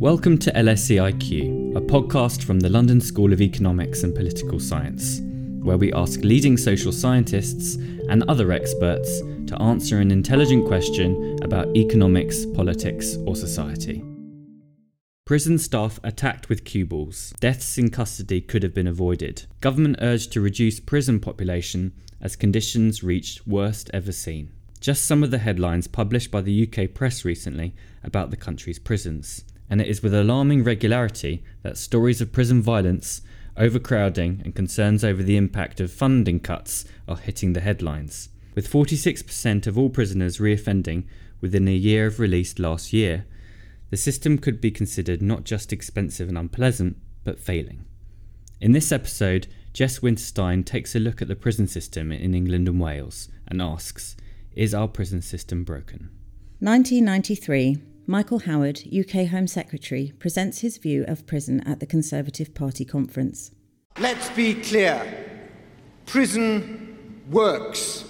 Welcome to LSEIQ, a podcast from the London School of Economics and Political Science, where we ask leading social scientists and other experts to answer an intelligent question about economics, politics, or society. Prison staff attacked with cue balls. Deaths in custody could have been avoided. Government urged to reduce prison population as conditions reached worst ever seen. Just some of the headlines published by the UK press recently about the country's prisons and it is with alarming regularity that stories of prison violence, overcrowding, and concerns over the impact of funding cuts are hitting the headlines. With 46% of all prisoners reoffending within a year of release last year, the system could be considered not just expensive and unpleasant, but failing. In this episode, Jess Winterstein takes a look at the prison system in England and Wales and asks Is our prison system broken? 1993 Michael Howard, UK Home Secretary, presents his view of prison at the Conservative Party conference. Let's be clear prison works.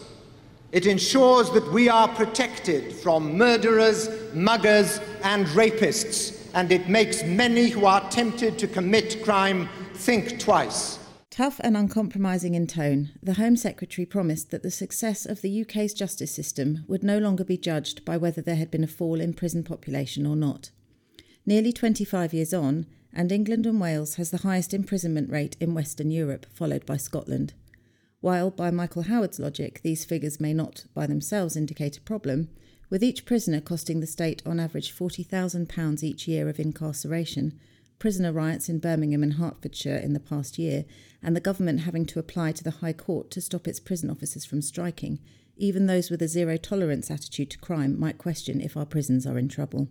It ensures that we are protected from murderers, muggers, and rapists, and it makes many who are tempted to commit crime think twice. Tough and uncompromising in tone, the Home Secretary promised that the success of the UK's justice system would no longer be judged by whether there had been a fall in prison population or not. Nearly 25 years on, and England and Wales has the highest imprisonment rate in Western Europe, followed by Scotland. While, by Michael Howard's logic, these figures may not by themselves indicate a problem, with each prisoner costing the state on average £40,000 each year of incarceration, prisoner riots in Birmingham and Hertfordshire in the past year, and the government having to apply to the High Court to stop its prison officers from striking, even those with a zero tolerance attitude to crime might question if our prisons are in trouble.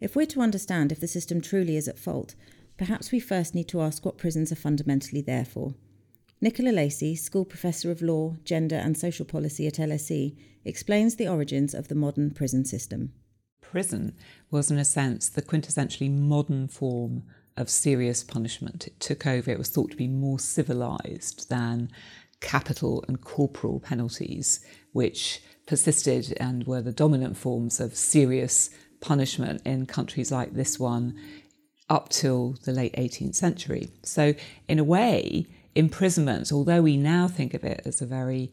If we're to understand if the system truly is at fault, perhaps we first need to ask what prisons are fundamentally there for. Nicola Lacey, School Professor of Law, Gender and Social Policy at LSE, explains the origins of the modern prison system. Prison was, in a sense, the quintessentially modern form of serious punishment. It took over, it was thought to be more civilized than capital and corporal penalties, which persisted and were the dominant forms of serious punishment in countries like this one up till the late 18th century. So, in a way, imprisonment, although we now think of it as a very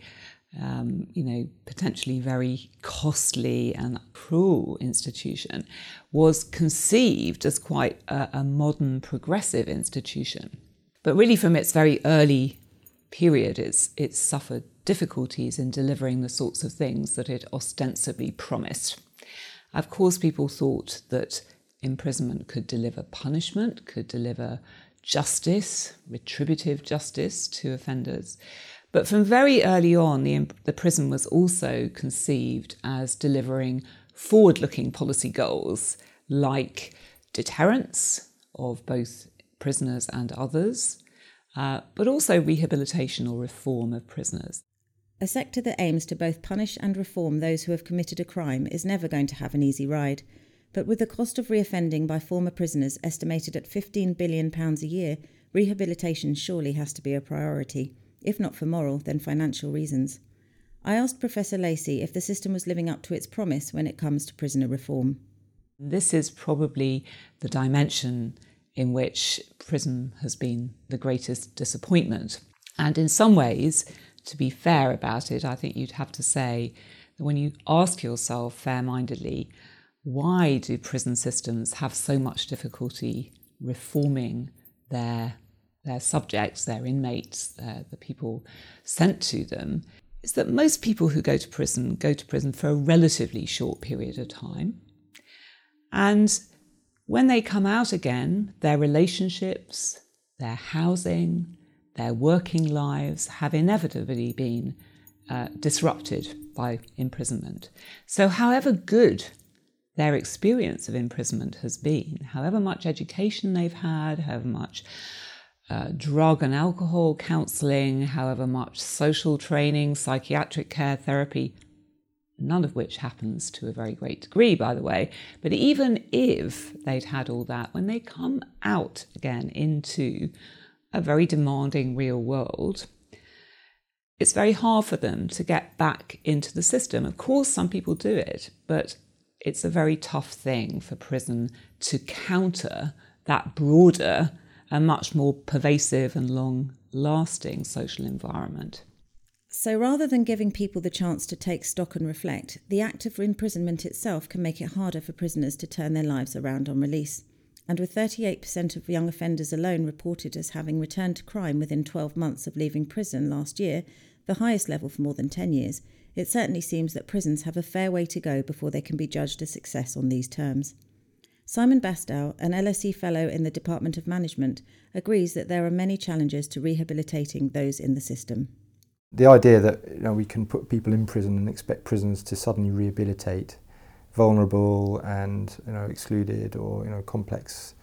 um, you know, potentially very costly and cruel institution, was conceived as quite a, a modern progressive institution. But really, from its very early period, it's, it's suffered difficulties in delivering the sorts of things that it ostensibly promised. Of course, people thought that imprisonment could deliver punishment, could deliver justice, retributive justice to offenders. But from very early on, the, the prison was also conceived as delivering forward looking policy goals like deterrence of both prisoners and others, uh, but also rehabilitation or reform of prisoners. A sector that aims to both punish and reform those who have committed a crime is never going to have an easy ride. But with the cost of reoffending by former prisoners estimated at £15 billion a year, rehabilitation surely has to be a priority if not for moral, then financial reasons. I asked Professor Lacey if the system was living up to its promise when it comes to prisoner reform. This is probably the dimension in which prison has been the greatest disappointment. And in some ways, to be fair about it, I think you'd have to say that when you ask yourself fair mindedly, why do prison systems have so much difficulty reforming their their subjects, their inmates, uh, the people sent to them, is that most people who go to prison go to prison for a relatively short period of time. And when they come out again, their relationships, their housing, their working lives have inevitably been uh, disrupted by imprisonment. So, however good their experience of imprisonment has been, however much education they've had, however much uh, drug and alcohol counseling, however much social training, psychiatric care, therapy, none of which happens to a very great degree, by the way. But even if they'd had all that, when they come out again into a very demanding real world, it's very hard for them to get back into the system. Of course, some people do it, but it's a very tough thing for prison to counter that broader and much more pervasive and long lasting social environment. So rather than giving people the chance to take stock and reflect, the act of imprisonment itself can make it harder for prisoners to turn their lives around on release. And with 38% of young offenders alone reported as having returned to crime within 12 months of leaving prison last year, the highest level for more than 10 years, it certainly seems that prisons have a fair way to go before they can be judged a success on these terms. Simon Bastow, an LSE Fellow in the Department of Management, agrees that there are many challenges to rehabilitating those in the system the idea that you know, we can put people in prison and expect prisons to suddenly rehabilitate vulnerable and you know, excluded or you know, complex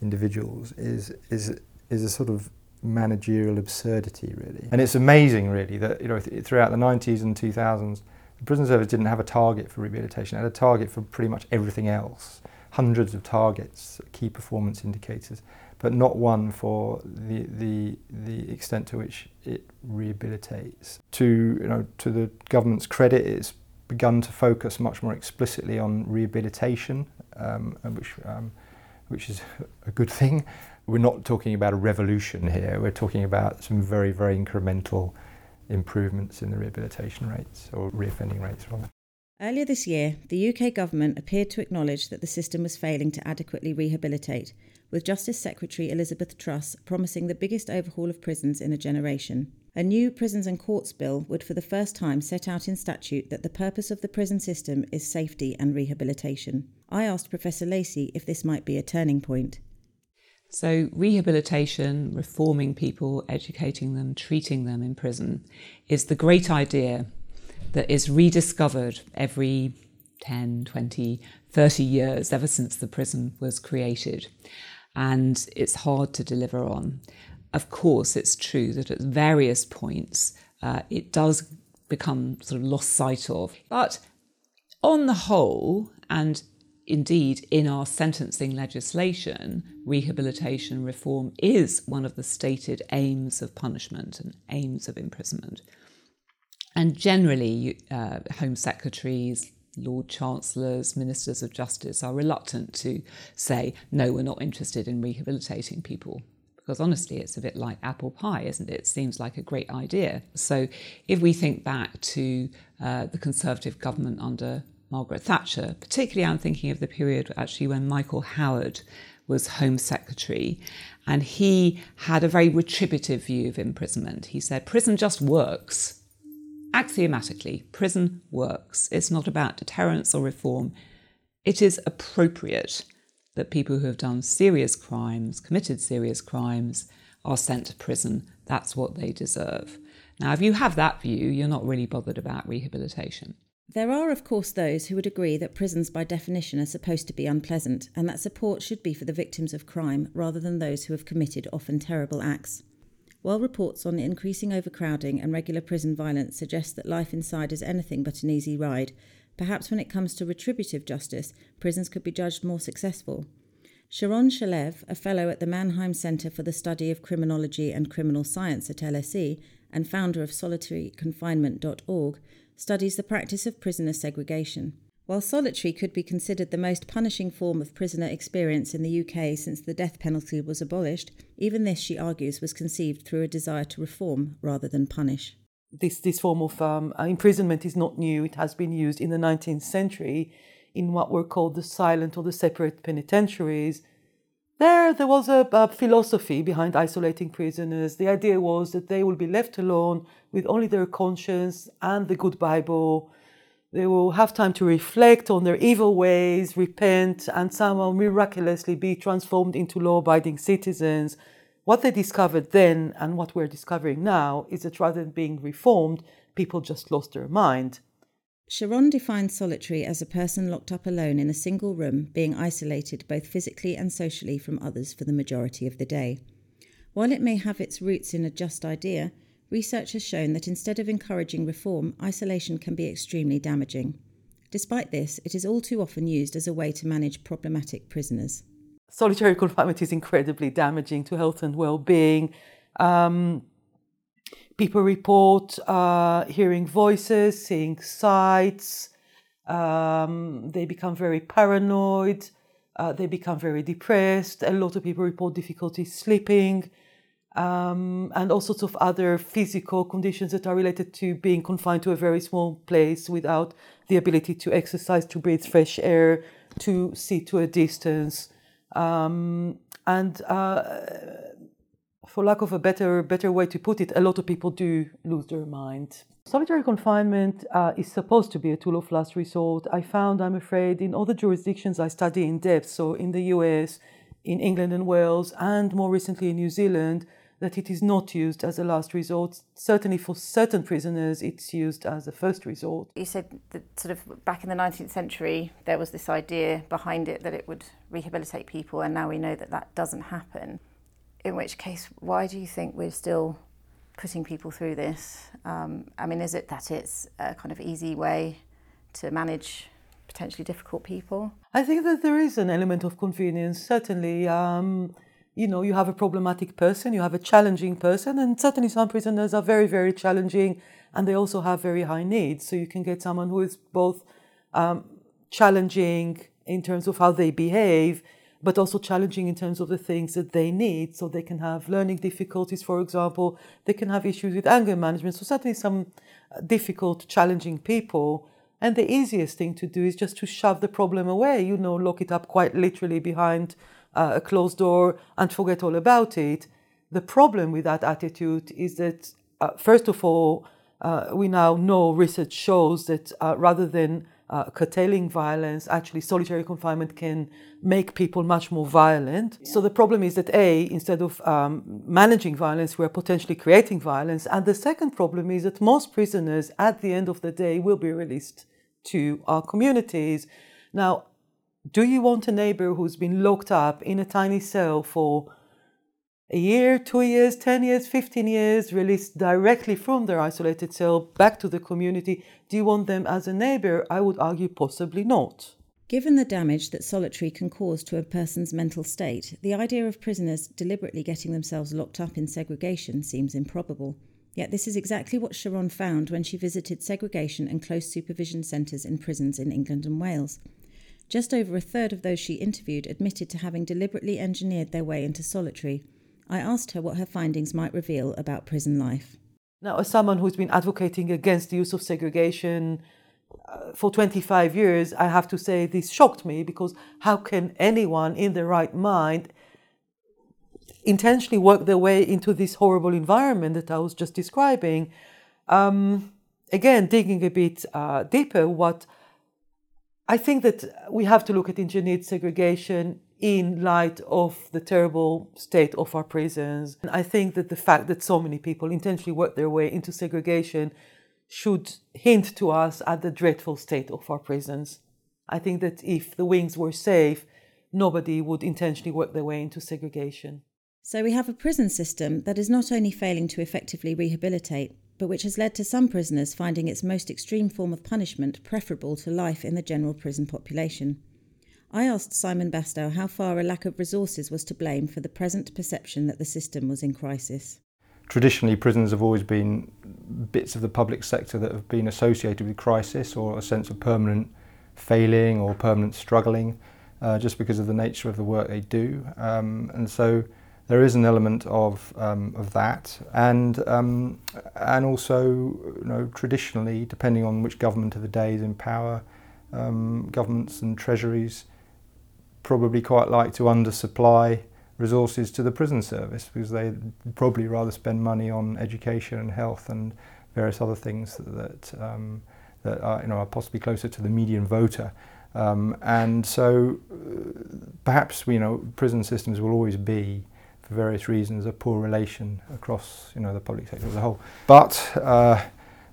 individuals is, is, is a sort of managerial absurdity, really. And it's amazing, really, that you know, th- throughout the 90s and 2000s, the prison service didn't have a target for rehabilitation, it had a target for pretty much everything else. Hundreds of targets, key performance indicators but not one for the, the, the extent to which it rehabilitates. To, you know, to the government's credit, it's begun to focus much more explicitly on rehabilitation, um, which, um, which is a good thing. We're not talking about a revolution here, we're talking about some very, very incremental improvements in the rehabilitation rates or reoffending rates rather. Earlier this year, the UK government appeared to acknowledge that the system was failing to adequately rehabilitate, with Justice Secretary Elizabeth Truss promising the biggest overhaul of prisons in a generation. A new Prisons and Courts Bill would for the first time set out in statute that the purpose of the prison system is safety and rehabilitation. I asked Professor Lacey if this might be a turning point. So, rehabilitation, reforming people, educating them, treating them in prison is the great idea that is rediscovered every 10, 20, 30 years ever since the prison was created and it's hard to deliver on. Of course, it's true that at various points uh, it does become sort of lost sight of. But on the whole, and indeed in our sentencing legislation, rehabilitation reform is one of the stated aims of punishment and aims of imprisonment. And generally, uh, Home Secretaries, Lord Chancellors, Ministers of Justice are reluctant to say, no, we're not interested in rehabilitating people. Because honestly, it's a bit like apple pie, isn't it? It seems like a great idea. So if we think back to uh, the Conservative government under Margaret Thatcher, particularly I'm thinking of the period actually when Michael Howard was Home Secretary, and he had a very retributive view of imprisonment. He said, prison just works axiomatically, prison works. It's not about deterrence or reform. It is appropriate that people who have done serious crimes, committed serious crimes, are sent to prison. That's what they deserve. Now, if you have that view, you're not really bothered about rehabilitation. There are, of course, those who would agree that prisons, by definition, are supposed to be unpleasant and that support should be for the victims of crime rather than those who have committed often terrible acts. While reports on increasing overcrowding and regular prison violence suggest that life inside is anything but an easy ride, perhaps when it comes to retributive justice, prisons could be judged more successful. Sharon Shalev, a fellow at the Mannheim Center for the Study of Criminology and Criminal Science at LSE and founder of solitaryconfinement.org, studies the practice of prisoner segregation. While solitary could be considered the most punishing form of prisoner experience in the UK since the death penalty was abolished, even this, she argues, was conceived through a desire to reform rather than punish. This, this form of um, uh, imprisonment is not new. It has been used in the 19th century in what were called the silent or the separate penitentiaries. There, there was a, a philosophy behind isolating prisoners. The idea was that they will be left alone with only their conscience and the good Bible they will have time to reflect on their evil ways, repent, and somehow miraculously be transformed into law abiding citizens. What they discovered then and what we're discovering now is that rather than being reformed, people just lost their mind. Sharon defines solitary as a person locked up alone in a single room, being isolated both physically and socially from others for the majority of the day. While it may have its roots in a just idea, research has shown that instead of encouraging reform, isolation can be extremely damaging. Despite this, it is all too often used as a way to manage problematic prisoners. Solitary confinement is incredibly damaging to health and well being. Um, people report uh, hearing voices, seeing sights, um, they become very paranoid. uh, they become very depressed. A lot of people report difficulty sleeping, um, and all sorts of other physical conditions that are related to being confined to a very small place without the ability to exercise, to breathe fresh air, to see to a distance. Um, and uh, for lack of a better better way to put it, a lot of people do lose their mind. Solitary confinement uh, is supposed to be a tool of last resort. I found, I'm afraid, in all the jurisdictions I study in depth, so in the US, in England and Wales, and more recently in New Zealand, that it is not used as a last resort. Certainly for certain prisoners, it's used as a first resort. You said that sort of back in the 19th century, there was this idea behind it that it would rehabilitate people, and now we know that that doesn't happen. In which case, why do you think we're still putting people through this? Um, I mean, is it that it's a kind of easy way to manage potentially difficult people? I think that there is an element of convenience, certainly. Um, you know, you have a problematic person, you have a challenging person, and certainly some prisoners are very, very challenging and they also have very high needs. So you can get someone who is both um, challenging in terms of how they behave, but also challenging in terms of the things that they need. So they can have learning difficulties, for example, they can have issues with anger management. So, certainly, some uh, difficult, challenging people. And the easiest thing to do is just to shove the problem away, you know, lock it up quite literally behind uh, a closed door and forget all about it. The problem with that attitude is that, uh, first of all, uh, we now know research shows that uh, rather than uh, curtailing violence, actually solitary confinement can make people much more violent. Yeah. So the problem is that A, instead of um, managing violence, we're potentially creating violence. And the second problem is that most prisoners at the end of the day will be released to our communities. Now, do you want a neighbor who's been locked up in a tiny cell for a year, two years, 10 years, 15 years, released directly from their isolated cell back to the community? Do you want them as a neighbor? I would argue possibly not. Given the damage that solitary can cause to a person's mental state, the idea of prisoners deliberately getting themselves locked up in segregation seems improbable. Yet this is exactly what Sharon found when she visited segregation and close supervision centres in prisons in England and Wales. Just over a third of those she interviewed admitted to having deliberately engineered their way into solitary. I asked her what her findings might reveal about prison life. Now, as someone who's been advocating against the use of segregation uh, for 25 years, I have to say this shocked me because how can anyone in their right mind intentionally work their way into this horrible environment that I was just describing? Um, again, digging a bit uh, deeper, what I think that we have to look at engineered segregation in light of the terrible state of our prisons. And I think that the fact that so many people intentionally work their way into segregation should hint to us at the dreadful state of our prisons. I think that if the wings were safe, nobody would intentionally work their way into segregation. So we have a prison system that is not only failing to effectively rehabilitate, but which has led to some prisoners finding its most extreme form of punishment preferable to life in the general prison population. I asked Simon Bastow how far a lack of resources was to blame for the present perception that the system was in crisis. Traditionally, prisons have always been bits of the public sector that have been associated with crisis or a sense of permanent failing or permanent struggling, uh, just because of the nature of the work they do. Um, and so there is an element of um, of that, and um, and also you know traditionally, depending on which government of the day is in power, um, governments and treasuries probably quite like to undersupply resources to the prison service because they probably rather spend money on education and health and various other things that that, um, that are you know are possibly closer to the median voter. Um, and so uh, perhaps you know prison systems will always be for various reasons, a poor relation across you know the public sector as a whole. But uh,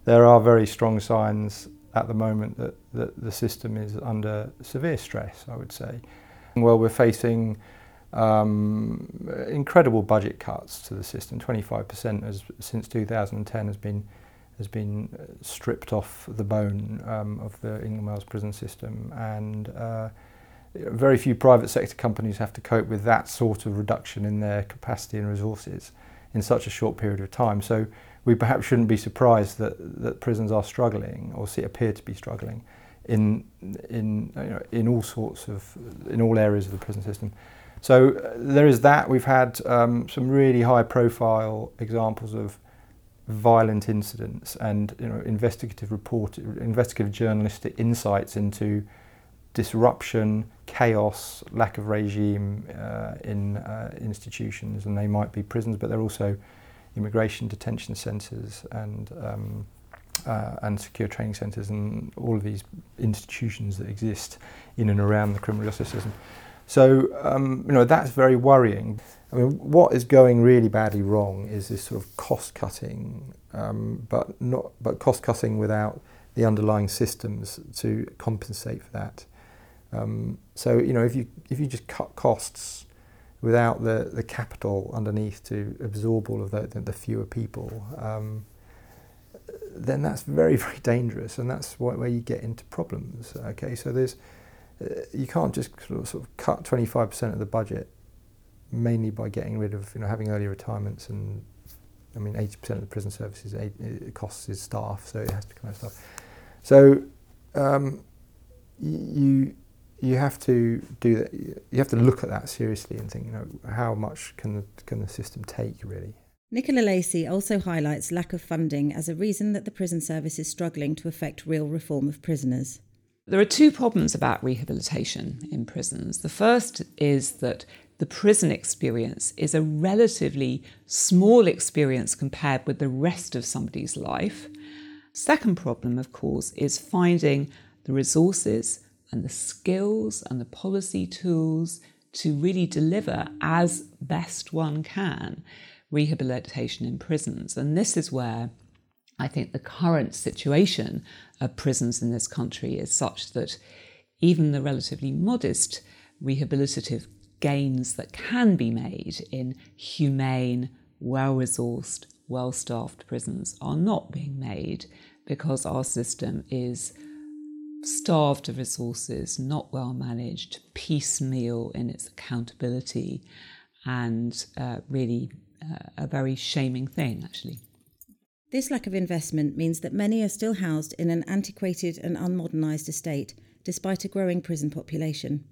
there are very strong signs at the moment that, that the system is under severe stress. I would say. Well, we're facing um, incredible budget cuts to the system. 25% has, since 2010 has been has been stripped off the bone um, of the England Wales prison system, and uh, very few private sector companies have to cope with that sort of reduction in their capacity and resources in such a short period of time. So we perhaps shouldn't be surprised that, that prisons are struggling or see, appear to be struggling in in you know, in all sorts of in all areas of the prison system. So uh, there is that. We've had um, some really high-profile examples of violent incidents and you know investigative report, investigative journalistic insights into disruption, chaos, lack of regime uh, in uh, institutions, and they might be prisons, but they're also immigration detention centres and um, uh, and secure training centres and all of these institutions that exist in and around the criminal justice system. So um, you know that's very worrying. I mean, what is going really badly wrong is this sort of cost cutting, um, but not but cost cutting without the underlying systems to compensate for that. Um, so you know if you if you just cut costs without the, the capital underneath to absorb all of the, the, the fewer people, um, then that's very, very dangerous, and that's where you get into problems. Okay, so there's uh, you can't just sort of, sort of cut 25% of the budget mainly by getting rid of you know having early retirements and I mean 80% of the prison services it costs is staff, so it has to out of staff. So um, you you have to do that. You have to look at that seriously and think, you know, how much can the, can the system take really? Nicola Lacey also highlights lack of funding as a reason that the prison service is struggling to effect real reform of prisoners. There are two problems about rehabilitation in prisons. The first is that the prison experience is a relatively small experience compared with the rest of somebody's life. Second problem, of course, is finding the resources and the skills and the policy tools to really deliver as best one can rehabilitation in prisons. And this is where I think the current situation of prisons in this country is such that even the relatively modest rehabilitative gains that can be made in humane, well resourced, well staffed prisons are not being made because our system is starved of resources, not well managed, piecemeal in its accountability, and uh, really a very shaming thing, actually. This lack of investment means that many are still housed in an antiquated and unmodernised estate, despite a growing prison population.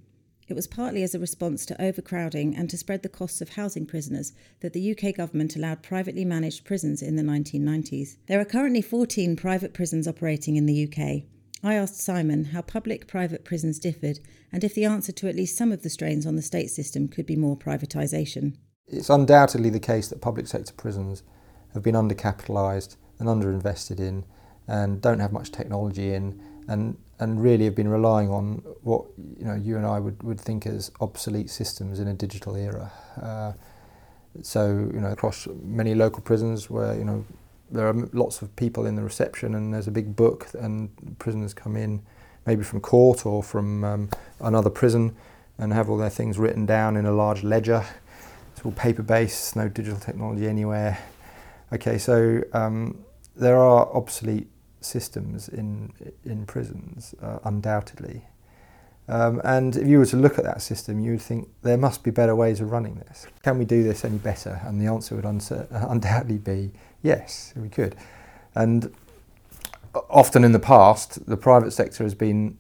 It was partly as a response to overcrowding and to spread the costs of housing prisoners that the UK government allowed privately managed prisons in the 1990s. There are currently 14 private prisons operating in the UK. I asked Simon how public private prisons differed and if the answer to at least some of the strains on the state system could be more privatisation. It's undoubtedly the case that public sector prisons have been undercapitalised and underinvested in and don't have much technology in and and really have been relying on what you know you and I would, would think as obsolete systems in a digital era. Uh, so you know across many local prisons where you know there are lots of people in the reception and there's a big book and prisoners come in maybe from court or from um, another prison and have all their things written down in a large ledger it's all paper based, no digital technology anywhere. Okay, so um, there are obsolete systems in in prisons, uh, undoubtedly. Um, and if you were to look at that system, you would think there must be better ways of running this. Can we do this any better? And the answer would undoubtedly be yes, we could. And often in the past, the private sector has been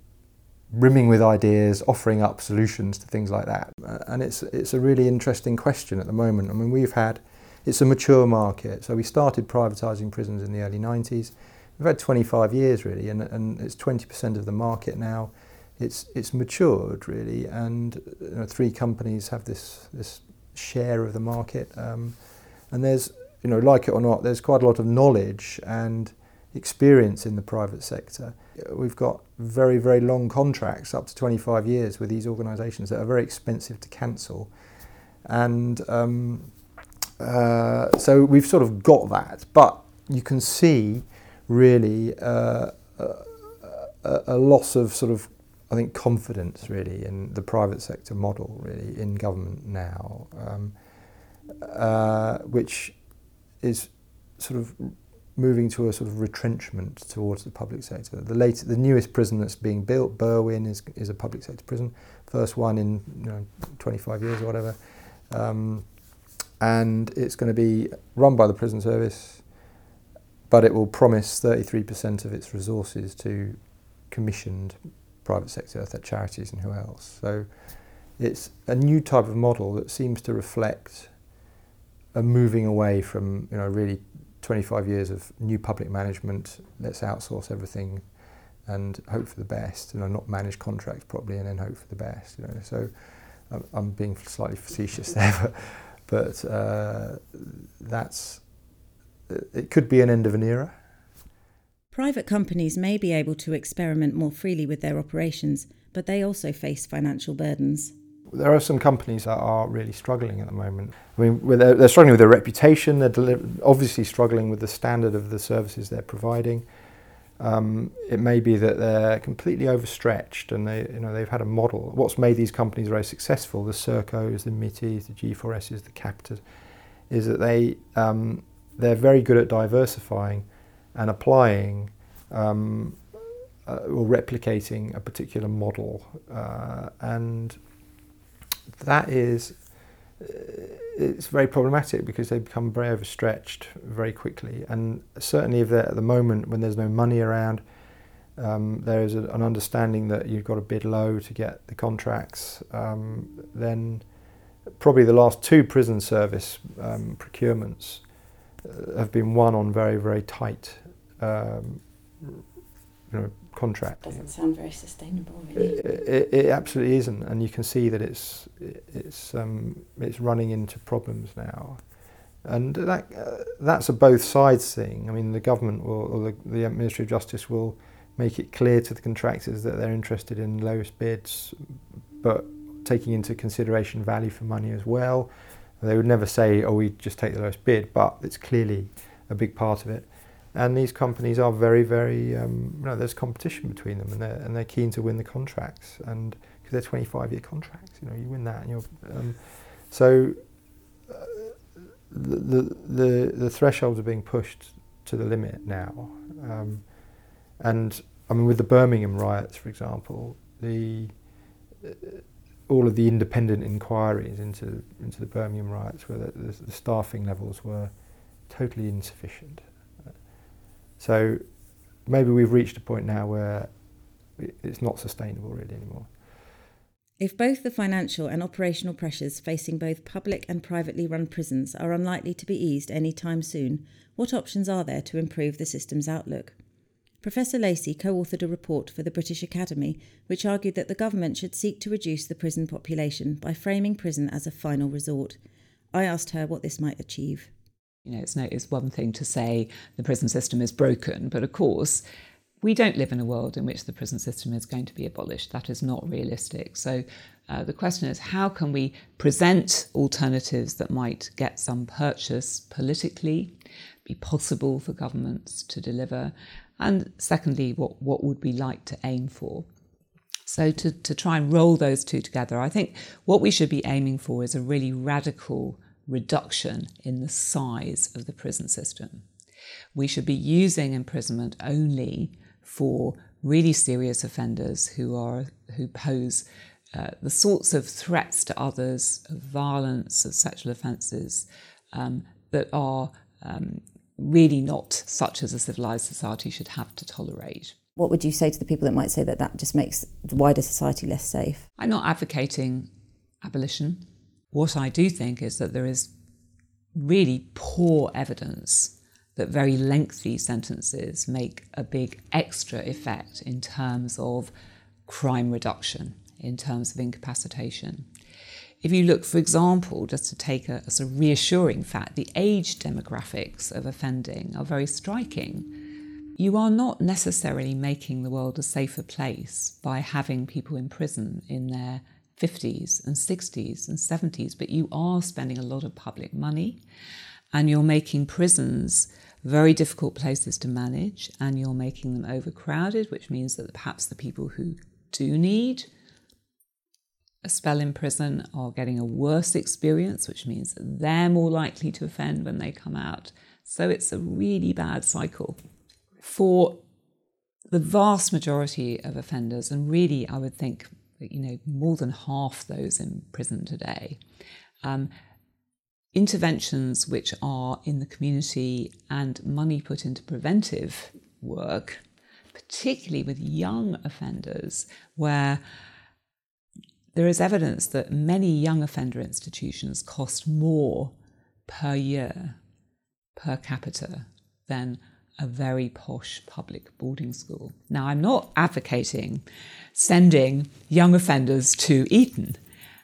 brimming with ideas, offering up solutions to things like that. Uh, and it's, it's a really interesting question at the moment. I mean, we've had, it's a mature market. So we started privatising prisons in the early 90s. We've had 25 years really, and, and it's 20% of the market now. It's, it's matured really, and you know, three companies have this, this share of the market. Um, and there's, you know, like it or not, there's quite a lot of knowledge and experience in the private sector. We've got very, very long contracts, up to 25 years, with these organisations that are very expensive to cancel. And um, uh, so we've sort of got that. But you can see really uh, a, a loss of sort of I think confidence really in the private sector model really in government now, um, uh, which is sort of moving to a sort of retrenchment towards the public sector. The latest, the newest prison that's being built, Berwyn, is, is a public sector prison, first one in you know, 25 years or whatever. Um, and it's going to be run by the prison service, but it will promise 33% of its resources to commissioned private sector, charities, and who else. So it's a new type of model that seems to reflect a moving away from you know really 25 years of new public management. Let's outsource everything and hope for the best. You know, not manage contracts properly and then hope for the best. You know, so I'm, I'm being slightly facetious there, but, but uh, that's it could be an end of an era. Private companies may be able to experiment more freely with their operations, but they also face financial burdens. There are some companies that are really struggling at the moment. I mean, they're, they're struggling with their reputation. They're obviously struggling with the standard of the services they're providing. Um, it may be that they're completely overstretched, and they, you know, they've had a model. What's made these companies very successful, the Sercos, the Mities, the G4Ss, the Capitas, is that they um, they're very good at diversifying and applying um, uh, or replicating a particular model. Uh, and that is, uh, it's very problematic because they become very overstretched very quickly. And certainly, if they're at the moment when there's no money around, um, there is a, an understanding that you've got to bid low to get the contracts, um, then probably the last two prison service um, procurements uh, have been won on very, very tight um, you know, contract. It doesn't sound very sustainable, really. It, it, it, absolutely isn't, and you can see that it's it's um, it's running into problems now, and that uh, that's a both sides thing. I mean, the government will, or the, the Ministry of Justice will make it clear to the contractors that they're interested in lowest bids, but taking into consideration value for money as well. They would never say, "Oh, we just take the lowest bid," but it's clearly a big part of it and these companies are very, very, um, you know, there's competition between them, and they're and they're keen to win the contracts, and because they're 25 year contracts, you know, you win that, and you're, um, so uh, the, the the thresholds are being pushed to the limit now, um, and I mean with the Birmingham riots, for example, the uh, all of the independent inquiries into into the Birmingham riots, where the, the, the staffing levels were totally insufficient. So maybe we've reached a point now where it's not sustainable really anymore. If both the financial and operational pressures facing both public and privately run prisons are unlikely to be eased any time soon, what options are there to improve the system's outlook? Professor Lacey co authored a report for the British Academy which argued that the government should seek to reduce the prison population by framing prison as a final resort. I asked her what this might achieve. You know, it's, no, it's one thing to say the prison system is broken, but of course, we don't live in a world in which the prison system is going to be abolished. That is not realistic. So uh, the question is how can we present alternatives that might get some purchase politically, be possible for governments to deliver? And secondly, what, what would we like to aim for? So, to, to try and roll those two together, I think what we should be aiming for is a really radical reduction in the size of the prison system. We should be using imprisonment only for really serious offenders who are who pose uh, the sorts of threats to others, of violence, of sexual offences um, that are um, really not such as a civilized society should have to tolerate. What would you say to the people that might say that that just makes the wider society less safe? I'm not advocating abolition. What I do think is that there is really poor evidence that very lengthy sentences make a big extra effect in terms of crime reduction, in terms of incapacitation. If you look, for example, just to take a, a sort of reassuring fact, the age demographics of offending are very striking. You are not necessarily making the world a safer place by having people in prison in their 50s and 60s and 70s, but you are spending a lot of public money and you're making prisons very difficult places to manage and you're making them overcrowded, which means that perhaps the people who do need a spell in prison are getting a worse experience, which means that they're more likely to offend when they come out. So it's a really bad cycle. For the vast majority of offenders, and really, I would think you know, more than half those in prison today. Um, interventions which are in the community and money put into preventive work, particularly with young offenders, where there is evidence that many young offender institutions cost more per year per capita than a very posh public boarding school. Now, I'm not advocating sending young offenders to Eton.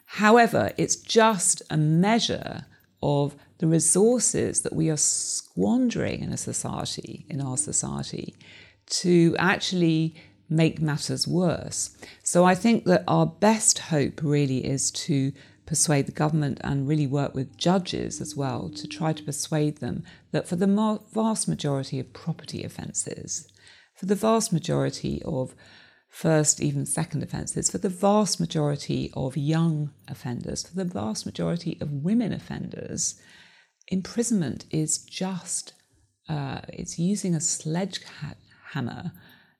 However, it's just a measure of the resources that we are squandering in a society, in our society, to actually make matters worse. So I think that our best hope really is to persuade the government and really work with judges as well to try to persuade them that for the vast majority of property offences, for the vast majority of first, even second offences, for the vast majority of young offenders, for the vast majority of women offenders, imprisonment is just uh, it's using a sledgehammer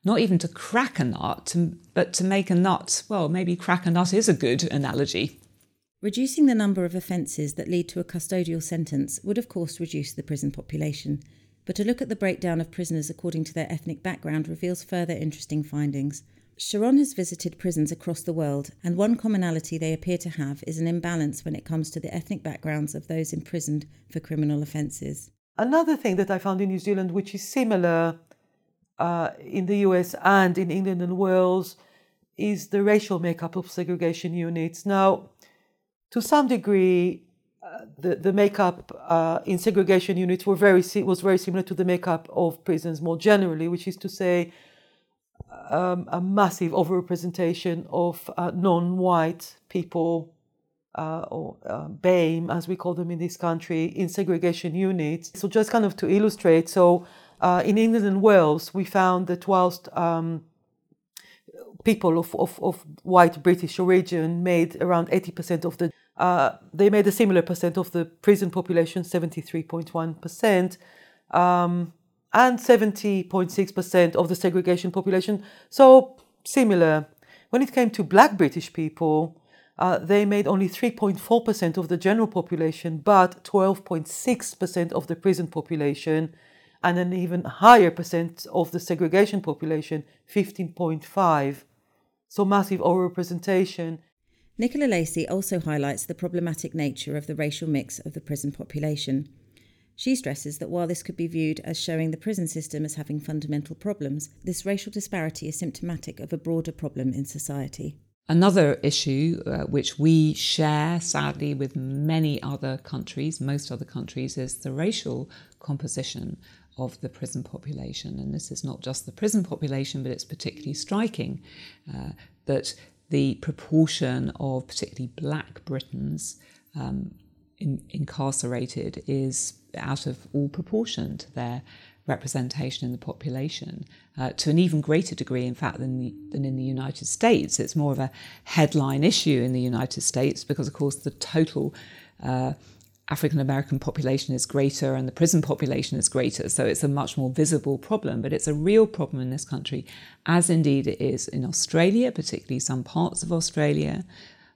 not even to crack a nut but to make a nut. Well maybe crack a nut is a good analogy reducing the number of offences that lead to a custodial sentence would of course reduce the prison population but a look at the breakdown of prisoners according to their ethnic background reveals further interesting findings Sharon has visited prisons across the world, and one commonality they appear to have is an imbalance when it comes to the ethnic backgrounds of those imprisoned for criminal offences. Another thing that I found in New Zealand, which is similar uh, in the US and in England and Wales, is the racial makeup of segregation units. Now, to some degree, uh, the, the makeup uh, in segregation units were very was very similar to the makeup of prisons more generally, which is to say, um, a massive overrepresentation of uh, non-white people uh, or uh, BAME, as we call them in this country, in segregation units. So just kind of to illustrate, so uh, in England and Wales, we found that whilst um, people of, of, of, white British origin made around 80% of the, uh, they made a similar percent of the prison population, 73.1%. Um, and 70.6% of the segregation population. So similar. When it came to black British people, uh, they made only 3.4% of the general population, but 12.6% of the prison population, and an even higher percent of the segregation population, 15.5. So massive overrepresentation. Nicola Lacey also highlights the problematic nature of the racial mix of the prison population. She stresses that while this could be viewed as showing the prison system as having fundamental problems, this racial disparity is symptomatic of a broader problem in society. Another issue uh, which we share, sadly, with many other countries, most other countries, is the racial composition of the prison population. And this is not just the prison population, but it's particularly striking uh, that the proportion of particularly black Britons um, in, incarcerated is out of all proportion to their representation in the population, uh, to an even greater degree, in fact, than, the, than in the United States. It's more of a headline issue in the United States because, of course, the total uh, African American population is greater and the prison population is greater. So it's a much more visible problem, but it's a real problem in this country, as indeed it is in Australia, particularly some parts of Australia,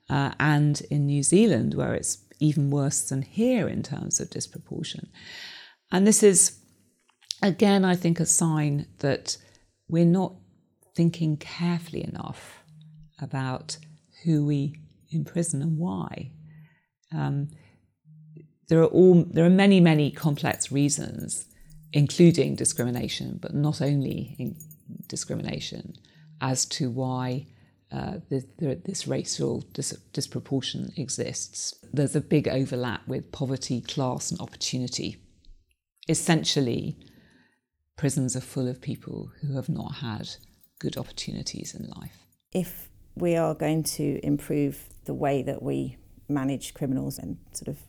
uh, and in New Zealand, where it's even worse than here in terms of disproportion. And this is, again, I think, a sign that we're not thinking carefully enough about who we imprison and why. Um, there are all there are many many complex reasons, including discrimination, but not only discrimination, as to why uh, the, the, this racial dis- disproportion exists. There's a big overlap with poverty, class, and opportunity. Essentially, prisons are full of people who have not had good opportunities in life. If we are going to improve the way that we manage criminals and sort of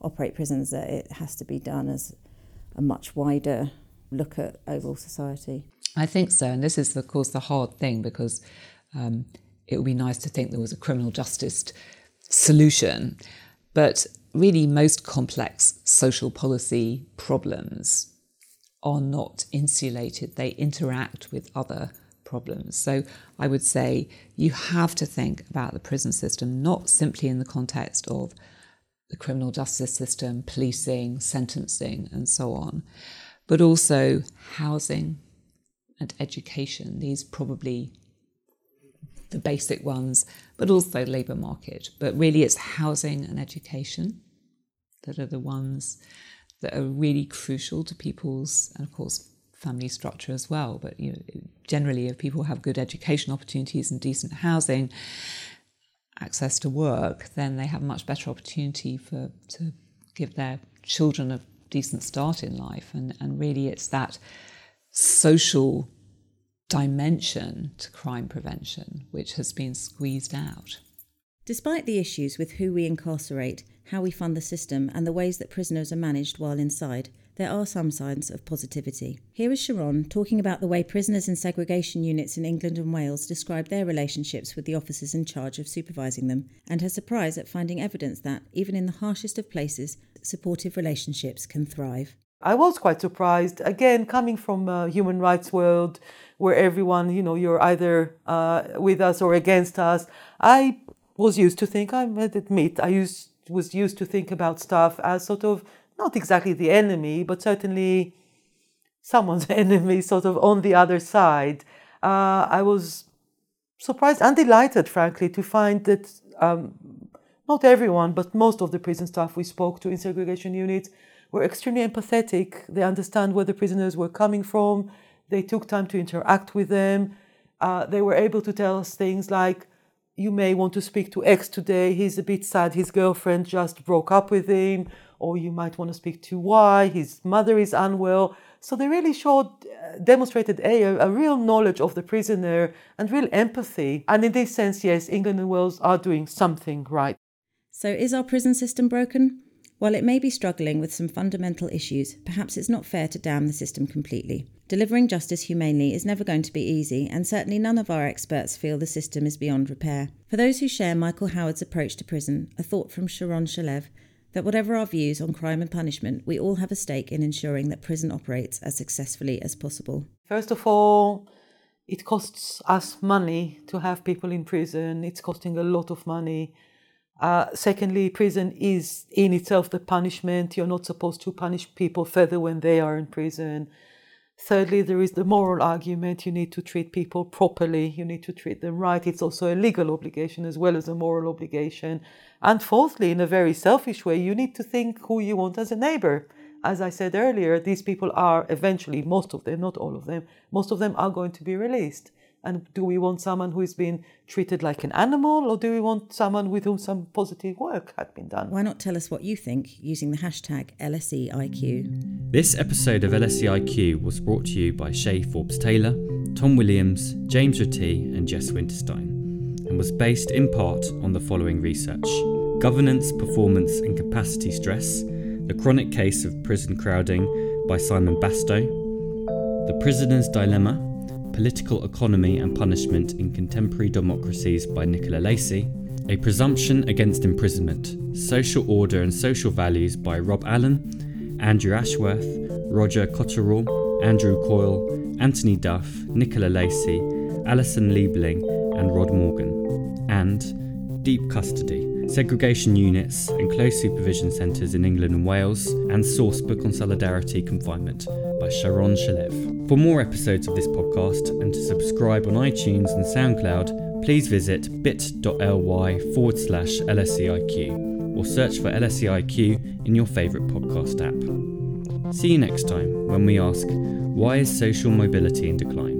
operate prisons, that it has to be done as a much wider look at overall society. I think so, and this is, of course, the hard thing because um, it would be nice to think there was a criminal justice solution. But really, most complex social policy problems are not insulated, they interact with other problems. So I would say you have to think about the prison system not simply in the context of the criminal justice system, policing, sentencing, and so on, but also housing, and education. These probably the basic ones, but also labour market. But really, it's housing and education that are the ones that are really crucial to people's, and of course, family structure as well. But you know, generally, if people have good education opportunities and decent housing, access to work, then they have a much better opportunity for to give their children a decent start in life. And and really, it's that social dimension to crime prevention which has been squeezed out. Despite the issues with who we incarcerate, how we fund the system, and the ways that prisoners are managed while inside, there are some signs of positivity. Here is Sharon talking about the way prisoners in segregation units in England and Wales describe their relationships with the officers in charge of supervising them, and her surprise at finding evidence that, even in the harshest of places, supportive relationships can thrive. I was quite surprised, again, coming from a human rights world where everyone, you know, you're either uh, with us or against us. I was used to think, I admit, I used, was used to think about stuff as sort of not exactly the enemy, but certainly someone's enemy, sort of on the other side. Uh, I was surprised and delighted, frankly, to find that um, not everyone, but most of the prison staff we spoke to in segregation units were extremely empathetic. They understand where the prisoners were coming from. They took time to interact with them. Uh, they were able to tell us things like, you may want to speak to X today. He's a bit sad. His girlfriend just broke up with him. Or you might want to speak to Y. His mother is unwell. So they really showed, uh, demonstrated a, a real knowledge of the prisoner and real empathy. And in this sense, yes, England and Wales are doing something right. So is our prison system broken? While it may be struggling with some fundamental issues, perhaps it's not fair to damn the system completely. Delivering justice humanely is never going to be easy, and certainly none of our experts feel the system is beyond repair. For those who share Michael Howard's approach to prison, a thought from Sharon Shalev that whatever our views on crime and punishment, we all have a stake in ensuring that prison operates as successfully as possible. First of all, it costs us money to have people in prison, it's costing a lot of money. Uh, secondly, prison is in itself the punishment. You're not supposed to punish people further when they are in prison. Thirdly, there is the moral argument. You need to treat people properly. You need to treat them right. It's also a legal obligation as well as a moral obligation. And fourthly, in a very selfish way, you need to think who you want as a neighbor. As I said earlier, these people are eventually, most of them, not all of them, most of them are going to be released. And do we want someone who is being treated like an animal, or do we want someone with whom some positive work had been done? Why not tell us what you think using the hashtag LSEIQ? This episode of LSEIQ was brought to you by Shay Forbes Taylor, Tom Williams, James Ratty, and Jess Winterstein, and was based in part on the following research Governance, Performance, and Capacity Stress, The Chronic Case of Prison Crowding by Simon Bastow, The Prisoner's Dilemma Political Economy and Punishment in Contemporary Democracies by Nicola Lacey, A Presumption Against Imprisonment, Social Order and Social Values by Rob Allen, Andrew Ashworth, Roger Cotterrell, Andrew Coyle, Antony Duff, Nicola Lacey, Alison Liebling, and Rod Morgan, and Deep Custody, Segregation Units and Close Supervision Centres in England and Wales, and Sourcebook on Solitary Confinement by Sharon Shalev. For more episodes of this podcast and to subscribe on iTunes and SoundCloud, please visit bit.ly forward slash LSEIQ or search for LSEIQ in your favourite podcast app. See you next time when we ask why is social mobility in decline?